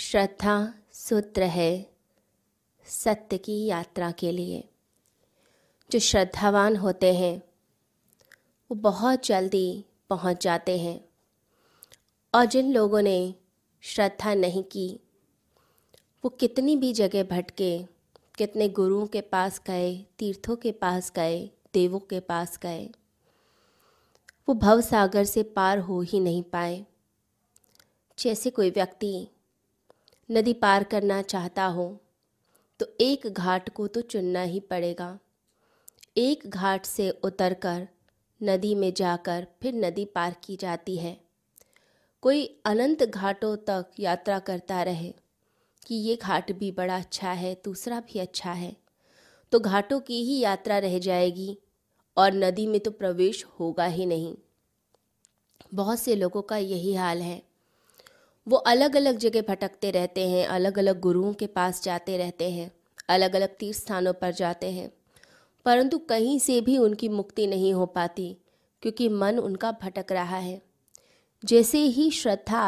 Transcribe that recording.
श्रद्धा सूत्र है सत्य की यात्रा के लिए। जो श्रद्धावान होते हैं, वो बहुत जल्दी पहुँच जाते हैं। और जिन लोगों ने श्रद्धा नहीं की, वो कितनी भी जगह भटके, कितने गुरुओं के पास गए, तीर्थों के पास गए, देवों के पास गए, वो भव सागर से पार हो ही नहीं पाए। जैसे कोई व्यक्ति नदी पार करना चाहता हो तो एक घाट को तो चुनना ही पड़ेगा। एक घाट से उतरकर नदी में जाकर फिर नदी पार की जाती है। कोई अनंत घाटों तक यात्रा करता रहे कि ये घाट भी बड़ा अच्छा है, दूसरा भी अच्छा है तो घाटों की ही यात्रा रह जाएगी और नदी में तो प्रवेश होगा ही नहीं। बहुत से लोगों का यही हाल है। वो अलग अलग जगह भटकते रहते हैं अलग अलग गुरुओं के पास जाते रहते हैं अलग अलग तीर्थ स्थानों पर जाते हैं। परंतु कहीं से भी उनकी मुक्ति नहीं हो पाती, क्योंकि मन उनका भटक रहा है। जैसे ही श्रद्धा